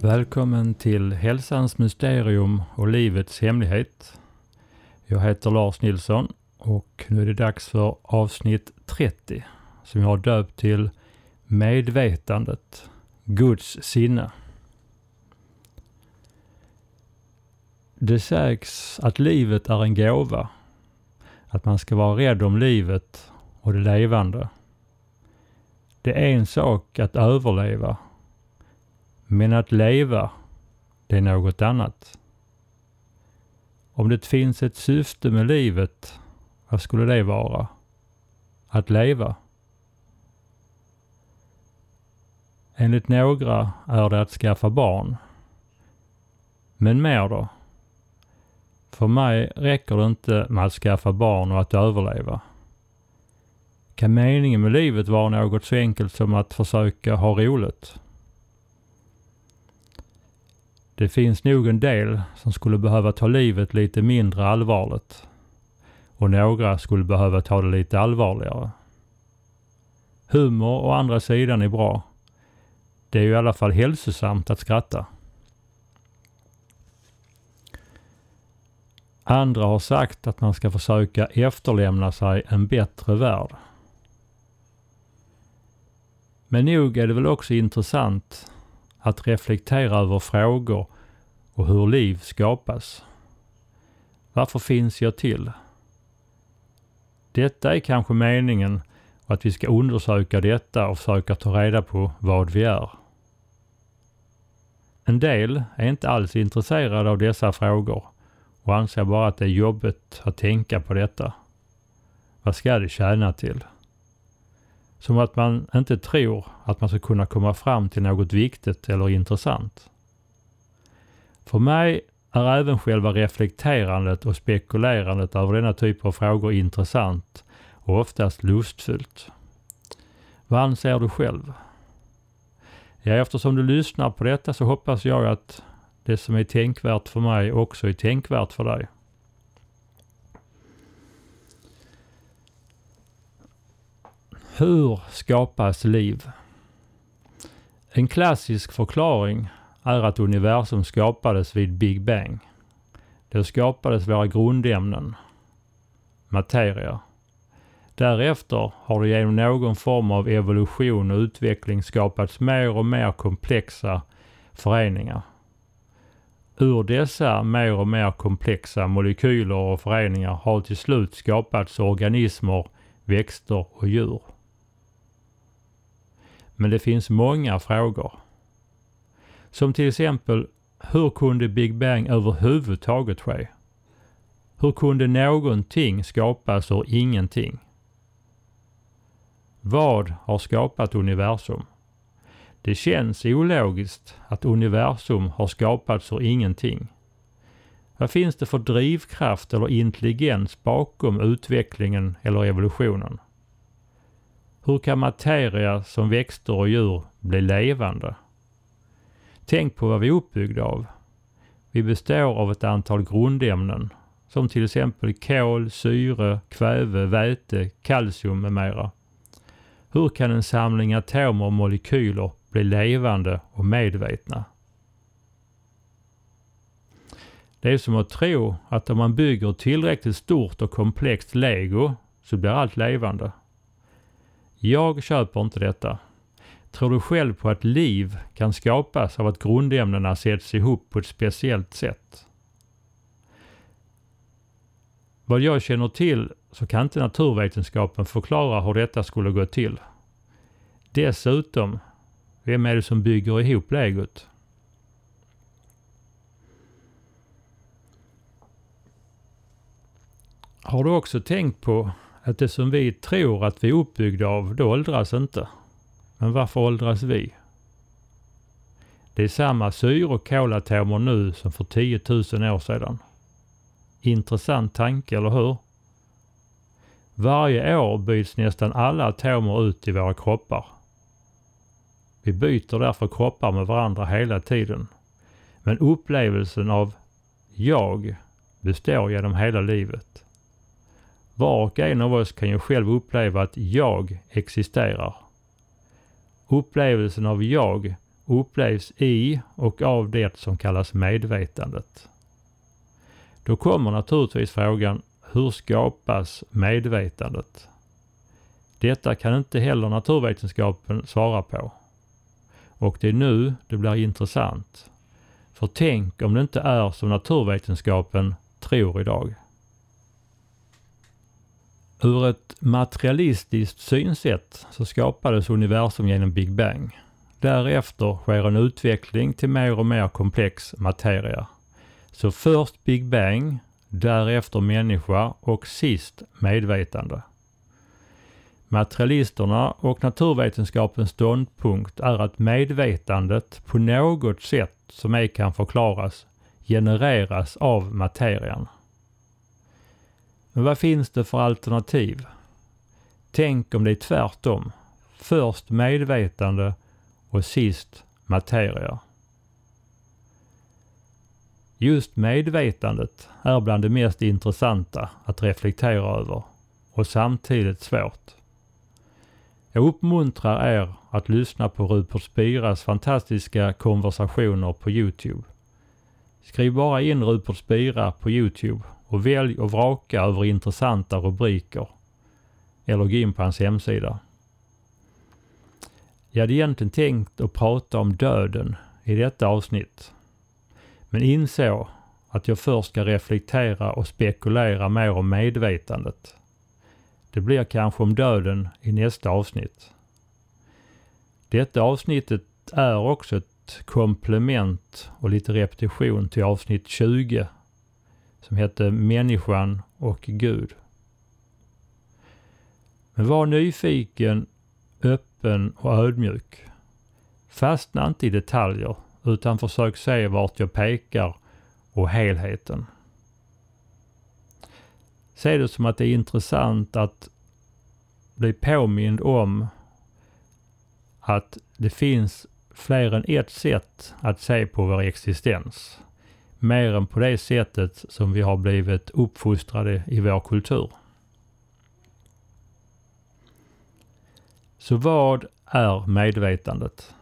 Välkommen till Hälsans mysterium och livets hemlighet. Jag heter Lars Nilsson och nu är det dags för avsnitt 30 som jag har döpt till Medvetandet, Guds sinne. Det sägs att livet är en gåva. Att man ska vara rädd om livet och det levande. Det är en sak att överleva men att leva, det är något annat. Om det finns ett syfte med livet, vad skulle det vara? Att leva? Enligt några är det att skaffa barn. Men mer då? För mig räcker det inte med att skaffa barn och att överleva. Kan meningen med livet vara något så enkelt som att försöka ha roligt? Det finns nog en del som skulle behöva ta livet lite mindre allvarligt. Och några skulle behöva ta det lite allvarligare. Humor å andra sidan är bra. Det är ju i alla fall hälsosamt att skratta. Andra har sagt att man ska försöka efterlämna sig en bättre värld. Men nog är det väl också intressant att reflektera över frågor och hur liv skapas. Varför finns jag till? Detta är kanske meningen och att vi ska undersöka detta och försöka ta reda på vad vi är. En del är inte alls intresserade av dessa frågor och anser bara att det är jobbigt att tänka på detta. Vad ska det tjäna till? Som att man inte tror att man ska kunna komma fram till något viktigt eller intressant. För mig är även själva reflekterandet och spekulerandet över denna typ av frågor intressant och oftast lustfyllt. Vad anser du själv? Ja, eftersom du lyssnar på detta så hoppas jag att det som är tänkvärt för mig också är tänkvärt för dig. Hur skapas liv? En klassisk förklaring är att universum skapades vid Big Bang. Då skapades våra grundämnen, materia. Därefter har det genom någon form av evolution och utveckling skapats mer och mer komplexa föreningar. Ur dessa mer och mer komplexa molekyler och föreningar har till slut skapats organismer, växter och djur. Men det finns många frågor. Som till exempel, hur kunde Big Bang överhuvudtaget ske? Hur kunde någonting skapas ur ingenting? Vad har skapat universum? Det känns ologiskt att universum har skapats ur ingenting. Vad finns det för drivkraft eller intelligens bakom utvecklingen eller evolutionen? Hur kan materia som växter och djur bli levande? Tänk på vad vi är uppbyggda av. Vi består av ett antal grundämnen som till exempel kol, syre, kväve, väte, kalcium med mera. Hur kan en samling atomer och molekyler bli levande och medvetna? Det är som att tro att om man bygger tillräckligt stort och komplext lego så blir allt levande. Jag köper inte detta. Tror du själv på att liv kan skapas av att grundämnena sätts ihop på ett speciellt sätt? Vad jag känner till så kan inte naturvetenskapen förklara hur detta skulle gå till. Dessutom, vem är det som bygger ihop legot? Har du också tänkt på att det som vi tror att vi är uppbyggda av, det åldras inte? Men varför åldras vi? Det är samma syre och kolatomer nu som för 10 000 år sedan. Intressant tanke, eller hur? Varje år byts nästan alla atomer ut i våra kroppar. Vi byter därför kroppar med varandra hela tiden. Men upplevelsen av jag består genom hela livet. Var och en av oss kan ju själv uppleva att jag existerar. Upplevelsen av jag upplevs i och av det som kallas medvetandet. Då kommer naturligtvis frågan, hur skapas medvetandet? Detta kan inte heller naturvetenskapen svara på. Och det är nu det blir intressant. För tänk om det inte är som naturvetenskapen tror idag. Ur ett materialistiskt synsätt så skapades universum genom Big Bang. Därefter sker en utveckling till mer och mer komplex materia. Så först Big Bang, därefter människa och sist medvetande. Materialisterna och naturvetenskapens ståndpunkt är att medvetandet på något sätt som ej kan förklaras genereras av materian. Men vad finns det för alternativ? Tänk om det är tvärtom. Först medvetande och sist materia. Just medvetandet är bland det mest intressanta att reflektera över och samtidigt svårt. Jag uppmuntrar er att lyssna på Rupert Spiras fantastiska konversationer på Youtube. Skriv bara in Rupert Spira på Youtube och välj och vraka över intressanta rubriker. Eller gå in på hans hemsida. Jag hade egentligen tänkt att prata om döden i detta avsnitt. Men insåg att jag först ska reflektera och spekulera mer om medvetandet. Det blir kanske om döden i nästa avsnitt. Detta avsnittet är också ett komplement och lite repetition till avsnitt 20 som hette Människan och Gud. Men var nyfiken, öppen och ödmjuk. Fastna inte i detaljer utan försök se vart jag pekar och helheten. Se det som att det är intressant att bli påmind om att det finns fler än ett sätt att se på vår existens. Mer än på det sättet som vi har blivit uppfostrade i vår kultur. Så vad är medvetandet?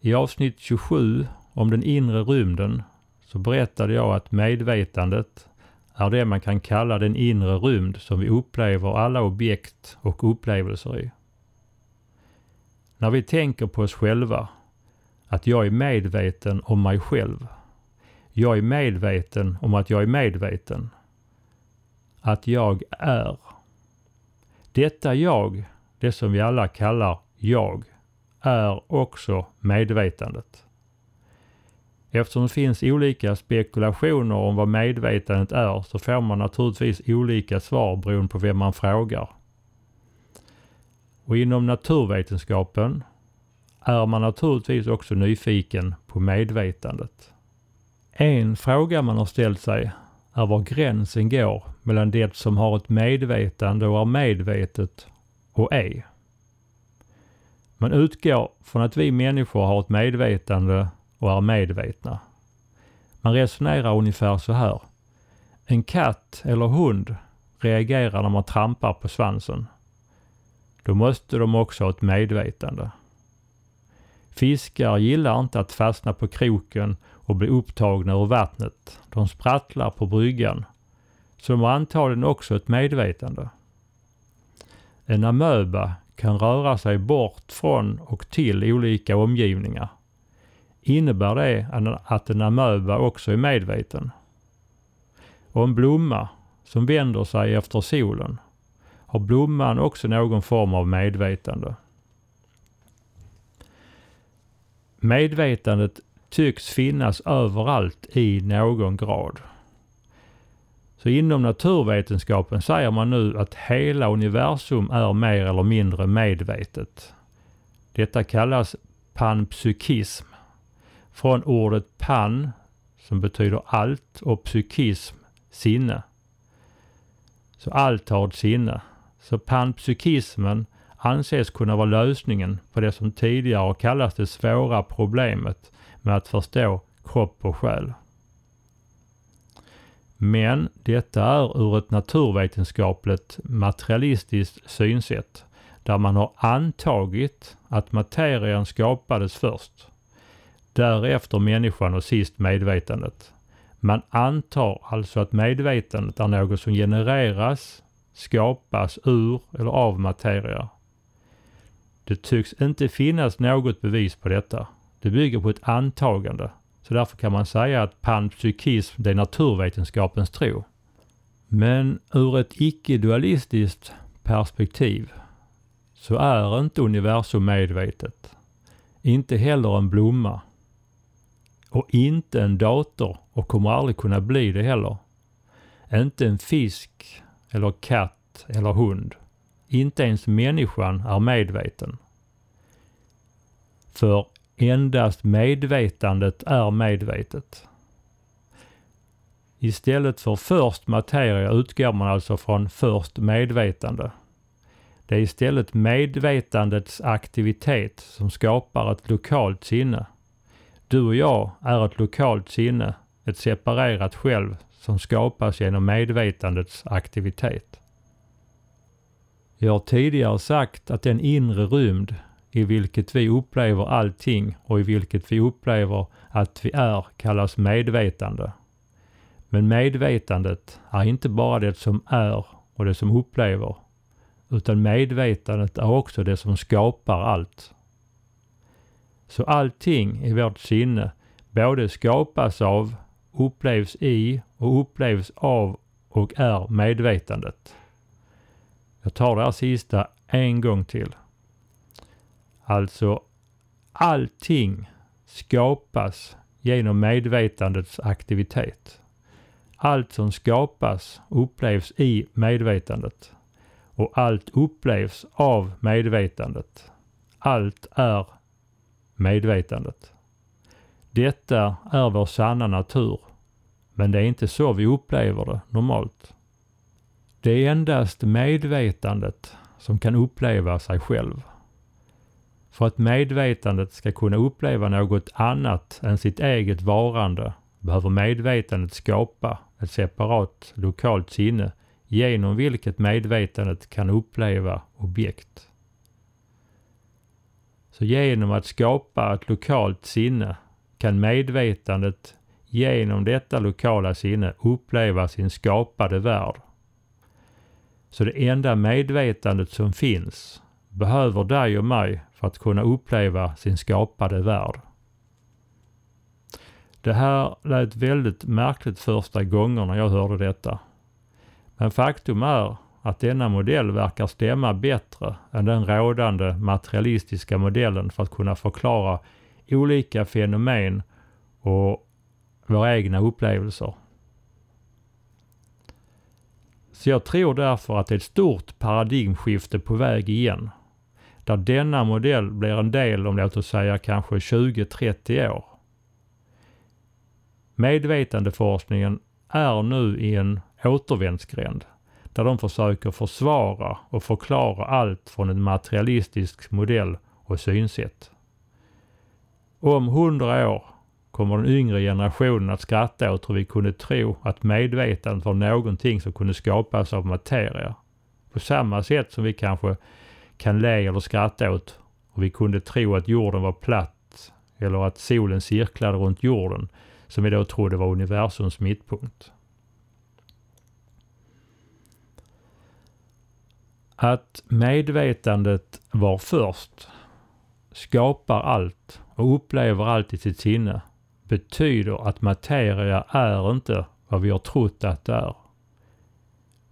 I avsnitt 27 om den inre rymden så berättade jag att medvetandet är det man kan kalla den inre rymd som vi upplever alla objekt och upplevelser i. När vi tänker på oss själva, att jag är medveten om mig själv. Jag är medveten om att jag är medveten. Att jag är. Detta jag, det som vi alla kallar jag, är också medvetandet. Eftersom det finns olika spekulationer om vad medvetandet är så får man naturligtvis olika svar beroende på vem man frågar. Och inom naturvetenskapen är man naturligtvis också nyfiken på medvetandet. En fråga man har ställt sig är var gränsen går mellan det som har ett medvetande och är medvetet och är. Man utgår från att vi människor har ett medvetande och är medvetna. Man resonerar ungefär så här. En katt eller hund reagerar när man trampar på svansen. Då måste de också ha ett medvetande. Fiskar gillar inte att fastna på kroken och bli upptagna ur vattnet. De sprattlar på bryggan. Så de har antagligen också ett medvetande. En amöba kan röra sig bort från och till olika omgivningar. Innebär det att en amöba också är medveten? Och en blomma som vänder sig efter solen, har blomman också någon form av medvetande? Medvetandet tycks finnas överallt i någon grad. Så inom naturvetenskapen säger man nu att hela universum är mer eller mindre medvetet. Detta kallas panpsykism. Från ordet pan, som betyder allt, och psykism, sinne. Så allt har ett sinne. Så panpsykismen anses kunna vara lösningen på det som tidigare har kallats det svåra problemet med att förstå kropp och själ. Men detta är ur ett naturvetenskapligt materialistiskt synsätt där man har antagit att materien skapades först. Därefter människan och sist medvetandet. Man antar alltså att medvetandet är något som genereras, skapas ur eller av materia. Det tycks inte finnas något bevis på detta. Det bygger på ett antagande. Så därför kan man säga att panpsykism det är naturvetenskapens tro. Men ur ett icke-dualistiskt perspektiv så är inte universum medvetet. Inte heller en blomma. Och inte en dator och kommer aldrig kunna bli det heller. Inte en fisk eller katt eller hund. Inte ens människan är medveten. För endast medvetandet är medvetet. Istället för först materia utgår man alltså från först medvetande. Det är istället medvetandets aktivitet som skapar ett lokalt sinne. Du och jag är ett lokalt sinne, ett separerat själv som skapas genom medvetandets aktivitet. Jag har tidigare sagt att den inre rymd i vilket vi upplever allting och i vilket vi upplever att vi är kallas medvetande. Men medvetandet är inte bara det som är och det som upplever, utan medvetandet är också det som skapar allt. Så allting i vårt sinne både skapas av, upplevs i och upplevs av och är medvetandet. Jag tar det här sista en gång till. Alltså, allting skapas genom medvetandets aktivitet. Allt som skapas upplevs i medvetandet och allt upplevs av medvetandet. Allt är medvetandet. Detta är vår sanna natur, men det är inte så vi upplever det normalt. Det är endast medvetandet som kan uppleva sig själv. För att medvetandet ska kunna uppleva något annat än sitt eget varande behöver medvetandet skapa ett separat lokalt sinne genom vilket medvetandet kan uppleva objekt. Så genom att skapa ett lokalt sinne kan medvetandet genom detta lokala sinne uppleva sin skapade värld. Så det enda medvetandet som finns behöver dig och mig för att kunna uppleva sin skapade värld. Det här lät väldigt märkligt första gångerna jag hörde detta. Men faktum är att denna modell verkar stämma bättre än den rådande materialistiska modellen för att kunna förklara olika fenomen och våra egna upplevelser. Så jag tror därför att det är ett stort paradigmskifte på väg igen. Där denna modell blir en del om låt oss säga kanske 20-30 år. Medvetandeforskningen är nu i en återvändsgränd där de försöker försvara och förklara allt från en materialistisk modell och synsätt. Om hundra år kommer den yngre generationen att skratta åt hur vi kunde tro att medvetandet var någonting som kunde skapas av materia. På samma sätt som vi kanske kan le eller skratta åt och vi kunde tro att jorden var platt eller att solen cirklade runt jorden som vi då trodde var universums mittpunkt. Att medvetandet var först, skapar allt och upplever allt i sitt sinne betyder att materia är inte vad vi har trott att det är.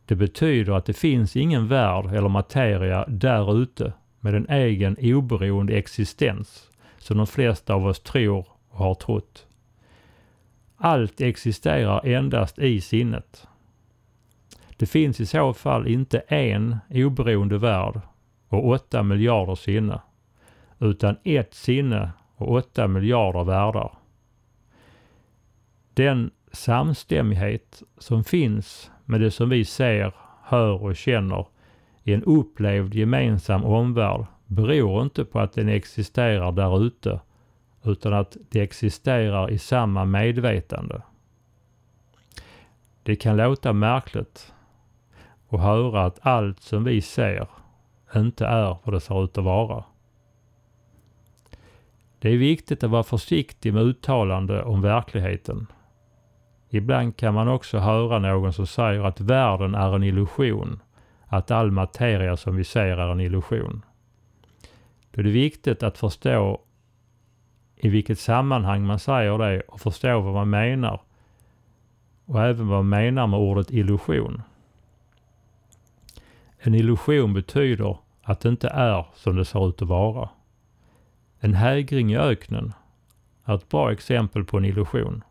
Det betyder att det finns ingen värld eller materia där ute med en egen oberoende existens som de flesta av oss tror och har trott. Allt existerar endast i sinnet. Det finns i så fall inte en oberoende värld och åtta miljarder sinne, utan ett sinne och åtta miljarder världar. Den samstämmighet som finns med det som vi ser, hör och känner i en upplevd gemensam omvärld beror inte på att den existerar där ute utan att det existerar i samma medvetande. Det kan låta märkligt att höra att allt som vi ser, inte är vad det ser ut att vara. Det är viktigt att vara försiktig med uttalande om verkligheten. Ibland kan man också höra någon som säger att världen är en illusion, att all materia som vi ser är en illusion. Då är det viktigt att förstå i vilket sammanhang man säger det och förstå vad man menar. Och även vad man menar med ordet illusion. En illusion betyder att det inte är som det ser ut att vara. En hägring i öknen är ett bra exempel på en illusion.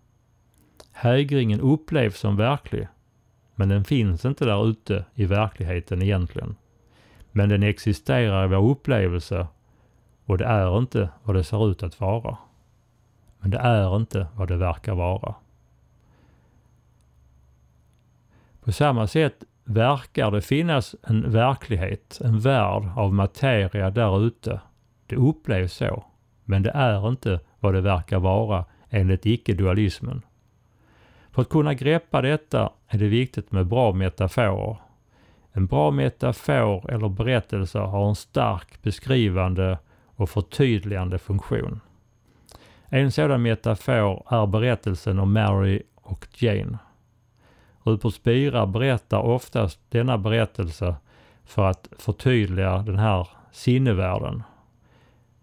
Hägringen upplevs som verklig, men den finns inte där ute i verkligheten egentligen. Men den existerar i vår upplevelse och det är inte vad det ser ut att vara. Men det är inte vad det verkar vara. På samma sätt verkar det finnas en verklighet, en värld av materia där ute. Det upplevs så, men det är inte vad det verkar vara enligt icke-dualismen. För att kunna greppa detta är det viktigt med bra metaforer. En bra metafor eller berättelse har en stark beskrivande och förtydligande funktion. En sådan metafor är berättelsen om Mary och Jane. Rupert Spira berättar oftast denna berättelse för att förtydliga den här sinnevärlden.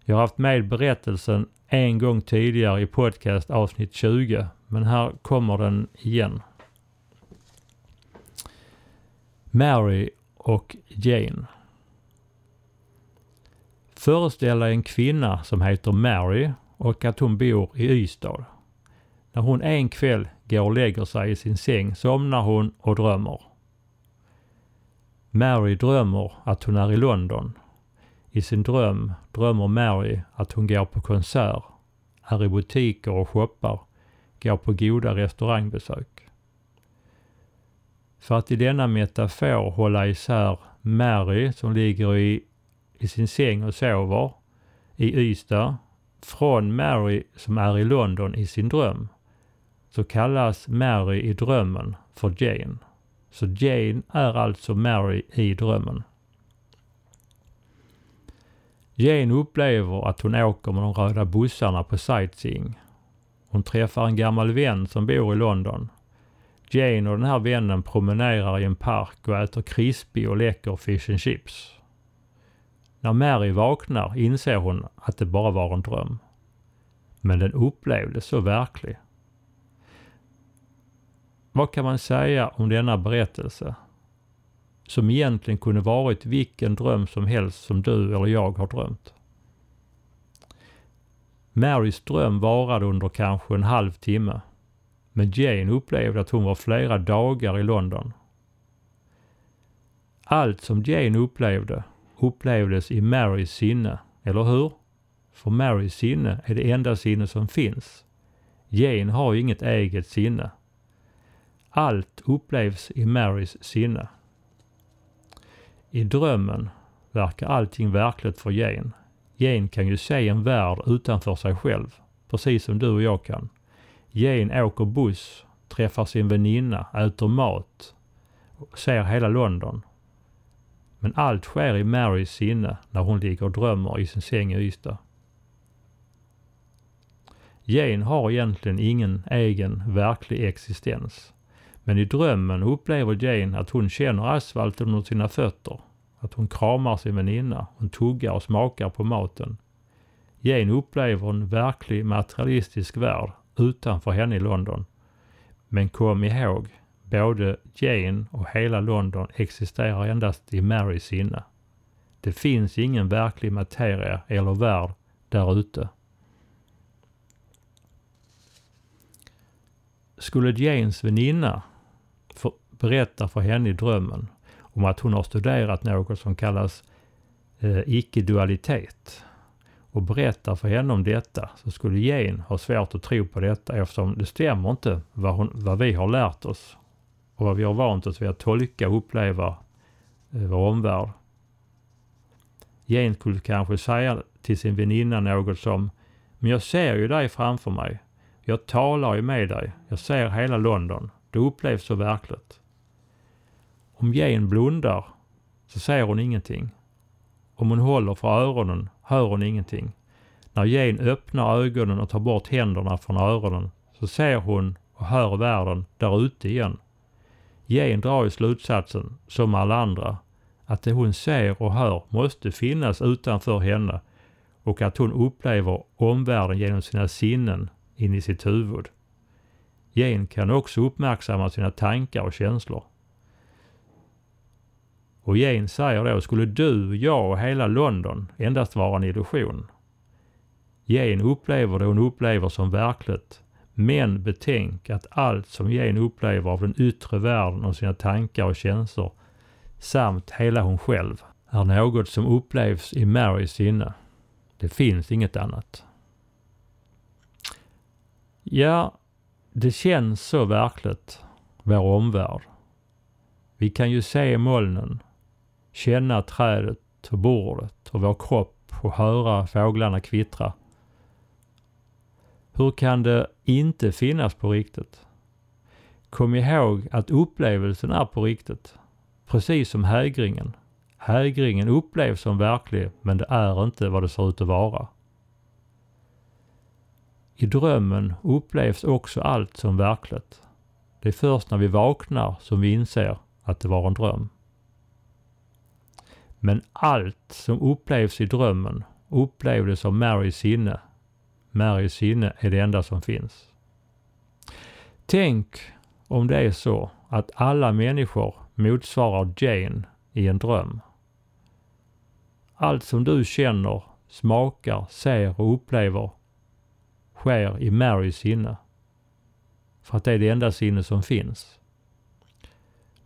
Jag har haft med berättelsen en gång tidigare i podcast avsnitt 20, men här kommer den igen. Mary och Jane. Föreställ dig en kvinna som heter Mary och att hon bor i Ystad. När hon en kväll går och lägger sig i sin säng somnar hon och drömmer. Mary drömmer att hon är i London. I sin dröm drömmer Mary att hon går på konsert, är i butiker och shoppar, går på goda restaurangbesök. För att i denna metafor hålla isär Mary som ligger i, i sin säng och sover i Ystad från Mary som är i London i sin dröm så kallas Mary i drömmen för Jane. Så Jane är alltså Mary i drömmen. Jane upplever att hon åker med de röda bussarna på sightseeing. Hon träffar en gammal vän som bor i London. Jane och den här vännen promenerar i en park och äter krispig och läcker fish and chips. När Mary vaknar inser hon att det bara var en dröm. Men den upplevdes så verklig. Vad kan man säga om denna berättelse? Som egentligen kunde varit vilken dröm som helst som du eller jag har drömt. Marys dröm varade under kanske en halv timme. Men Jane upplevde att hon var flera dagar i London. Allt som Jane upplevde upplevdes i Marys sinne, eller hur? För Marys sinne är det enda sinne som finns. Jane har inget eget sinne. Allt upplevs i Marys sinne. I drömmen verkar allting verkligt för Jane. Jane kan ju se en värld utanför sig själv, precis som du och jag kan. Jane åker buss, träffar sin väninna, äter mat, ser hela London. Men allt sker i Marys sinne när hon ligger och drömmer i sin säng i Ystad. Jane har egentligen ingen egen verklig existens. Men i drömmen upplever Jane att hon känner asfalten under sina fötter. Att hon kramar sin väninna. Hon tuggar och smakar på maten. Jane upplever en verklig materialistisk värld utanför henne i London. Men kom ihåg, både Jane och hela London existerar endast i Marys sinne. Det finns ingen verklig materia eller värld där ute. Skulle Janes väninna berättar för henne i drömmen om att hon har studerat något som kallas eh, icke-dualitet och berättar för henne om detta så skulle Jane ha svårt att tro på detta eftersom det stämmer inte vad, hon, vad vi har lärt oss och vad vi har vant oss vid att tolka och uppleva eh, vår omvärld. Jane skulle kanske säga till sin väninna något som Men jag ser ju dig framför mig. Jag talar ju med dig. Jag ser hela London. Det upplevs så verkligt. Om Jane blundar så ser hon ingenting. om hon håller för öronen hör hon ingenting. När Jane öppnar ögonen och tar bort händerna från öronen så ser hon och hör världen där ute igen. Jane drar ju slutsatsen, som alla andra, att det hon ser och hör måste finnas utanför henne och att hon upplever omvärlden genom sina sinnen in i sitt huvud. Jane kan också uppmärksamma sina tankar och känslor. Och Jane säger då, skulle du, jag och hela London endast vara en illusion? Jane upplever det hon upplever som verkligt. Men betänk att allt som Jane upplever av den yttre världen och sina tankar och känslor samt hela hon själv är något som upplevs i Marys sinne. Det finns inget annat. Ja, det känns så verkligt, vår omvärld. Vi kan ju se molnen, känna trädet och bordet och vår kropp och höra fåglarna kvittra. Hur kan det inte finnas på riktigt? Kom ihåg att upplevelsen är på riktigt. Precis som hägringen. Hägringen upplevs som verklig men det är inte vad det ser ut att vara. I drömmen upplevs också allt som verkligt. Det är först när vi vaknar som vi inser att det var en dröm. Men allt som upplevs i drömmen upplevdes av Marys sinne. Marys sinne är det enda som finns. Tänk om det är så att alla människor motsvarar Jane i en dröm. Allt som du känner, smakar, ser och upplever sker i Marys sinne. För att det är det enda sinne som finns.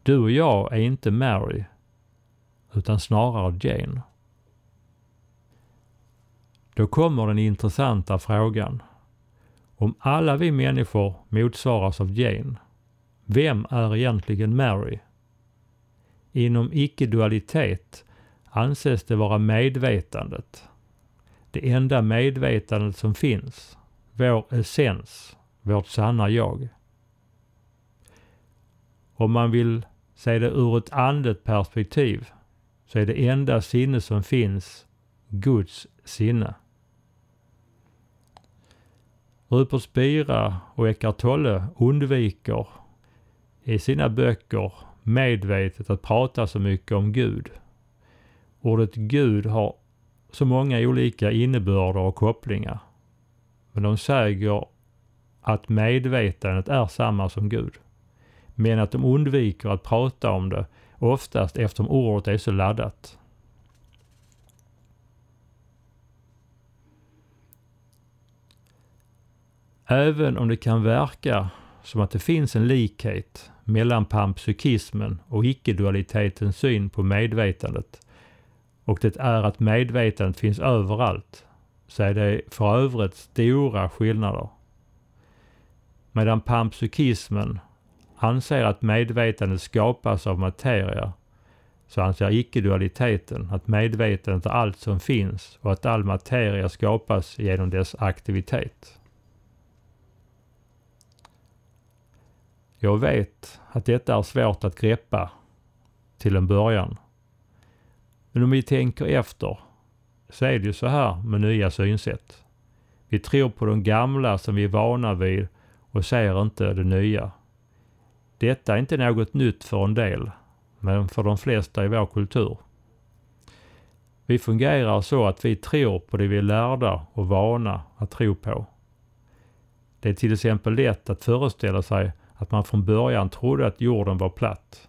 Du och jag är inte Mary, utan snarare Jane. Då kommer den intressanta frågan. Om alla vi människor motsvaras av Jane, vem är egentligen Mary? Inom icke-dualitet anses det vara medvetandet. Det enda medvetandet som finns. Vår essens, vårt sanna jag. Om man vill se det ur ett andet perspektiv så är det enda sinne som finns Guds sinne. Rupert Spira och Eckart Tolle undviker i sina böcker medvetet att prata så mycket om Gud. Ordet Gud har så många olika innebörder och kopplingar. Men de säger att medvetandet är samma som Gud. Men att de undviker att prata om det oftast eftersom ordet är så laddat. Även om det kan verka som att det finns en likhet mellan panpsykismen och icke-dualitetens syn på medvetandet och det är att medvetandet finns överallt så är det för övrigt stora skillnader. Medan panpsykismen anser att medvetandet skapas av materia så anser icke-dualiteten att medvetandet är allt som finns och att all materia skapas genom dess aktivitet. Jag vet att detta är svårt att greppa till en början. Men om vi tänker efter så är det ju så här med nya synsätt. Vi tror på de gamla som vi är vana vid och ser inte det nya. Detta är inte något nytt för en del, men för de flesta i vår kultur. Vi fungerar så att vi tror på det vi är lärda och vana att tro på. Det är till exempel lätt att föreställa sig att man från början trodde att jorden var platt.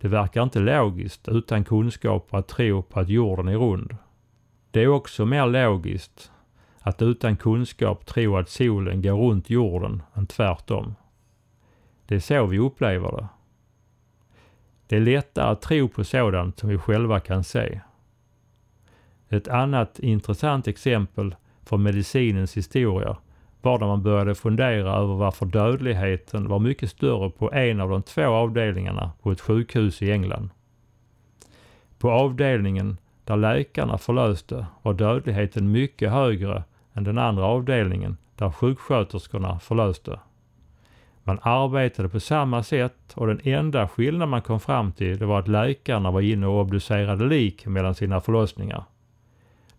Det verkar inte logiskt utan kunskap att tro på att jorden är rund. Det är också mer logiskt att utan kunskap tro att solen går runt jorden än tvärtom. Det är så vi upplever det. Det är lättare att tro på sådant som vi själva kan se. Ett annat intressant exempel från medicinens historia var när man började fundera över varför dödligheten var mycket större på en av de två avdelningarna på ett sjukhus i England. På avdelningen där läkarna förlöste var dödligheten mycket högre än den andra avdelningen där sjuksköterskorna förlöste. Man arbetade på samma sätt och den enda skillnad man kom fram till det var att läkarna var inne och obducerade lik mellan sina förlossningar.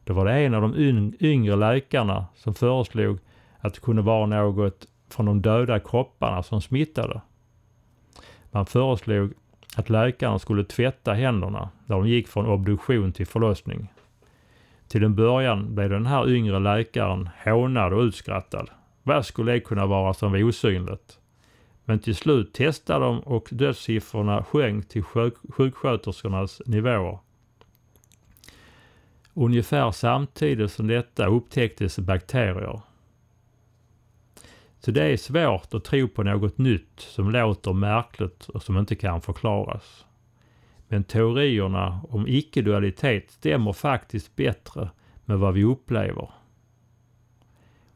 Då var det en av de yngre läkarna som föreslog att det kunde vara något från de döda kropparna som smittade. Man föreslog att läkarna skulle tvätta händerna när de gick från obduktion till förlossning. Till en början blev den här yngre läkaren hånad och utskrattad. Vad skulle det kunna vara som var osynligt? Men till slut testade de och dödssiffrorna sjönk till sjuk sjuksköterskornas nivåer. Ungefär samtidigt som detta upptäcktes bakterier. Så det är svårt att tro på något nytt som låter märkligt och som inte kan förklaras. Men teorierna om icke-dualitet stämmer faktiskt bättre med vad vi upplever.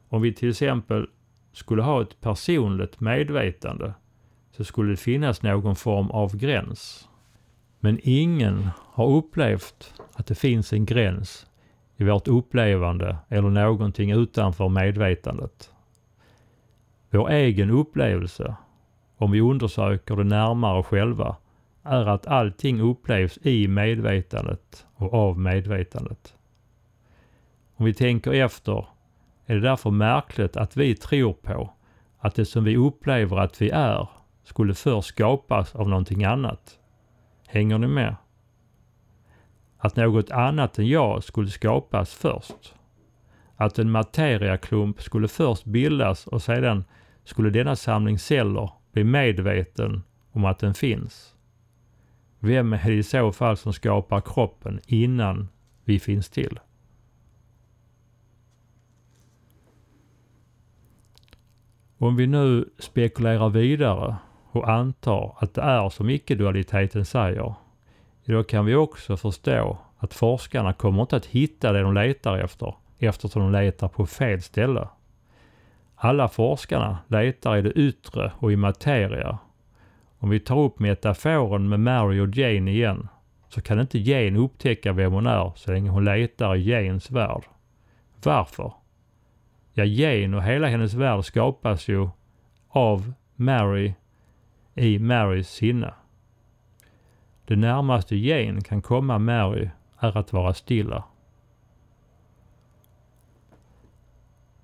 Om vi till exempel skulle ha ett personligt medvetande så skulle det finnas någon form av gräns. Men ingen har upplevt att det finns en gräns i vårt upplevande eller någonting utanför medvetandet. Vår egen upplevelse, om vi undersöker det närmare själva, är att allting upplevs i medvetandet och av medvetandet. Om vi tänker efter är det därför märkligt att vi tror på att det som vi upplever att vi är skulle först skapas av någonting annat. Hänger ni med? Att något annat än jag skulle skapas först. Att en materiaklump skulle först bildas och sedan skulle denna samling celler bli medveten om att den finns. Vem är det i så fall som skapar kroppen innan vi finns till? Om vi nu spekulerar vidare och antar att det är som icke-dualiteten säger, då kan vi också förstå att forskarna kommer inte att hitta det de letar efter eftersom de letar på fel ställe. Alla forskarna letar i det yttre och i materia. Om vi tar upp metaforen med Mary och Jane igen så kan inte Jane upptäcka vem hon är så länge hon letar i Janes värld. Varför? Ja, Jane och hela hennes värld skapas ju av Mary i Marys sinne. Det närmaste Jane kan komma Mary är att vara stilla.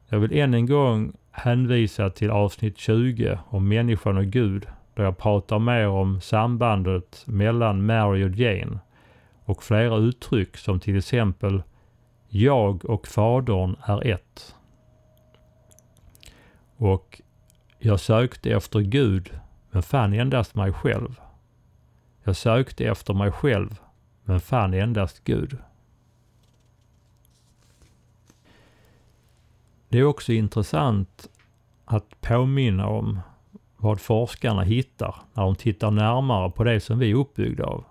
Jag vill än en gång hänvisa till avsnitt 20 om människan och Gud där jag pratar mer om sambandet mellan Mary och Jane och flera uttryck som till exempel jag och Fadern är ett. Och jag sökte efter Gud men fann endast mig själv. Jag sökte efter mig själv men fann endast Gud. Det är också intressant att påminna om vad forskarna hittar när de tittar närmare på det som vi är uppbyggda av.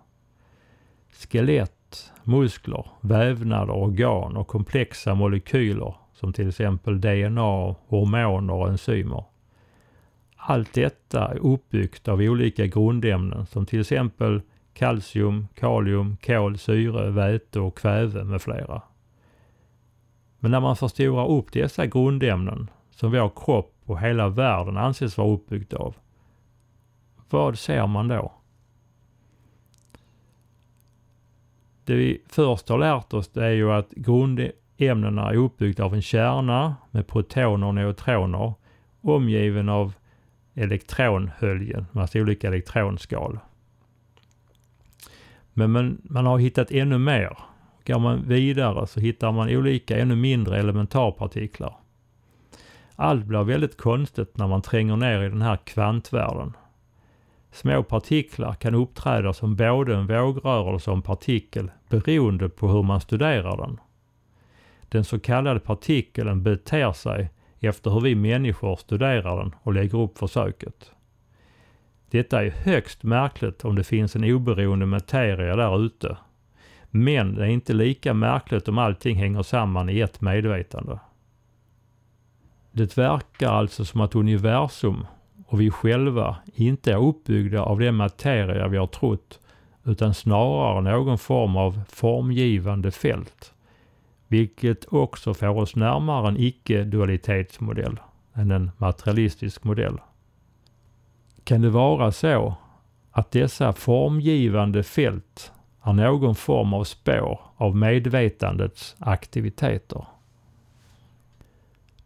Skelett, muskler, vävnader, organ och komplexa molekyler som till exempel DNA, hormoner och enzymer. Allt detta är uppbyggt av olika grundämnen som till exempel kalcium, kalium, kol, syre, väte och kväve med flera. Men när man förstorar upp dessa grundämnen som vår kropp och hela världen anses vara uppbyggd av, vad ser man då? Det vi först har lärt oss det är ju att Ämnena är uppbyggda av en kärna med protoner och neutroner omgiven av elektronhöljen, massa olika elektronskal. Men man, man har hittat ännu mer. Går man vidare så hittar man olika ännu mindre elementarpartiklar. Allt blir väldigt konstigt när man tränger ner i den här kvantvärlden. Små partiklar kan uppträda som både en vågrörelse och en partikel beroende på hur man studerar den. Den så kallade partikeln beter sig efter hur vi människor studerar den och lägger upp försöket. Detta är högst märkligt om det finns en oberoende materia där ute. Men det är inte lika märkligt om allting hänger samman i ett medvetande. Det verkar alltså som att universum och vi själva inte är uppbyggda av den materia vi har trott utan snarare någon form av formgivande fält vilket också får oss närmare en icke-dualitetsmodell än en materialistisk modell. Kan det vara så att dessa formgivande fält är någon form av spår av medvetandets aktiviteter?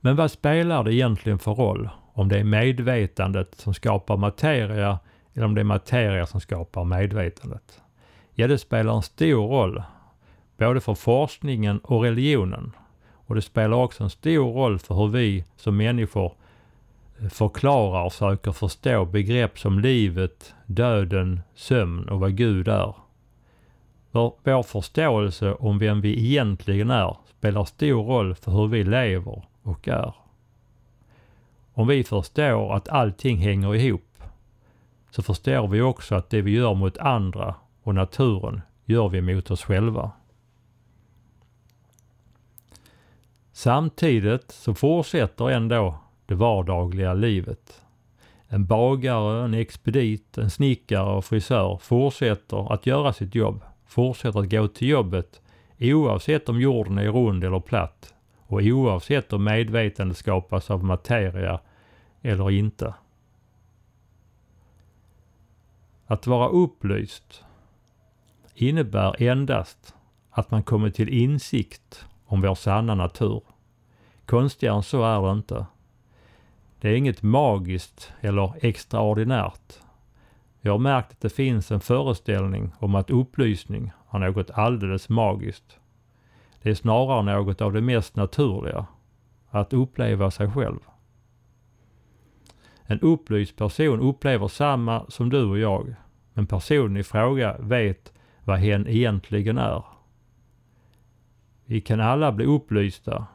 Men vad spelar det egentligen för roll om det är medvetandet som skapar materia eller om det är materia som skapar medvetandet? Ja, det spelar en stor roll både för forskningen och religionen. Och det spelar också en stor roll för hur vi som människor eh, förklarar och söker förstå begrepp som livet, döden, sömn och vad Gud är. Vår förståelse om vem vi egentligen är spelar stor roll för hur vi lever och är. Om vi förstår att allting hänger ihop så förstår vi också att det vi gör mot andra och naturen gör vi mot oss själva. Samtidigt så fortsätter ändå det vardagliga livet. En bagare, en expedit, en snickare och frisör fortsätter att göra sitt jobb, fortsätter att gå till jobbet oavsett om jorden är rund eller platt och oavsett om medvetandet skapas av materia eller inte. Att vara upplyst innebär endast att man kommer till insikt om vår sanna natur. Konstigare än så är det inte. Det är inget magiskt eller extraordinärt. Jag har märkt att det finns en föreställning om att upplysning är något alldeles magiskt. Det är snarare något av det mest naturliga. Att uppleva sig själv. En upplyst person upplever samma som du och jag. Men personen i fråga vet vad hen egentligen är. Vi kan alla bli upplysta.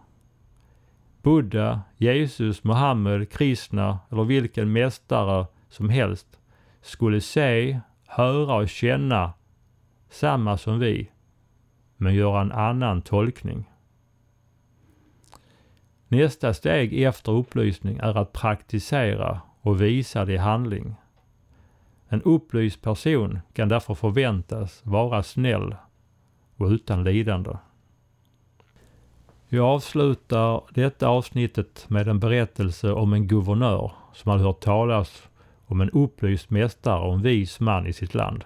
Buddha, Jesus, Mohammed, Krishna eller vilken mästare som helst skulle se, höra och känna samma som vi, men göra en annan tolkning. Nästa steg efter upplysning är att praktisera och visa det i handling. En upplyst person kan därför förväntas vara snäll och utan lidande. Jag avslutar detta avsnittet med en berättelse om en guvernör som hade hört talas om en upplyst mästare och en vis man i sitt land.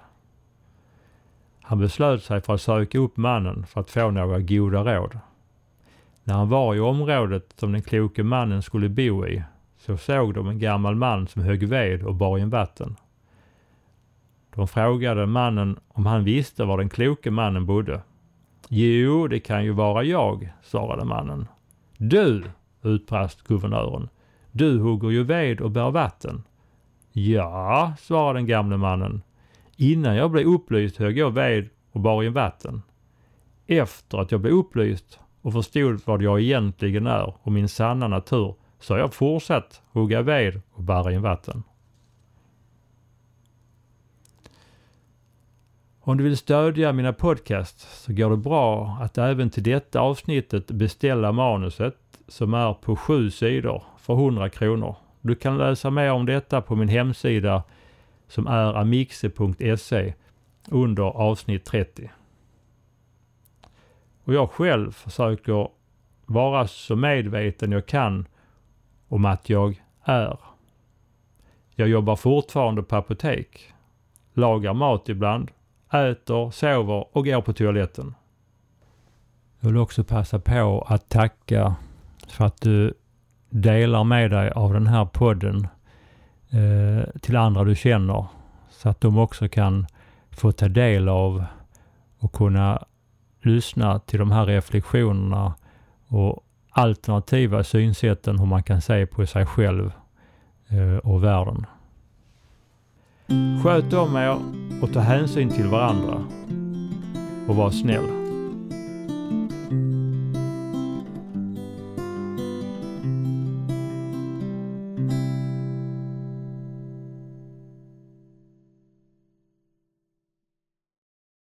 Han beslöt sig för att söka upp mannen för att få några goda råd. När han var i området som den kloke mannen skulle bo i så såg de en gammal man som högg ved och bar in vatten. De frågade mannen om han visste var den kloke mannen bodde. Jo, det kan ju vara jag, svarade mannen. Du, utbrast guvernören. Du hugger ju ved och bär vatten. Ja, svarade den gamle mannen. Innan jag blev upplyst högg jag ved och bar in vatten. Efter att jag blev upplyst och förstod vad jag egentligen är och min sanna natur så har jag fortsatt hugga ved och bära in vatten. Om du vill stödja mina podcasts så går det bra att även till detta avsnittet beställa manuset som är på sju sidor för 100 kronor. Du kan läsa mer om detta på min hemsida som är amixe.se under avsnitt 30. Och jag själv försöker vara så medveten jag kan om att jag är. Jag jobbar fortfarande på apotek, lagar mat ibland äter, sover och går på toaletten. Jag vill också passa på att tacka för att du delar med dig av den här podden eh, till andra du känner så att de också kan få ta del av och kunna lyssna till de här reflektionerna och alternativa synsätten hur man kan se på sig själv eh, och världen. Sköt om er och ta hänsyn till varandra. Och var snäll.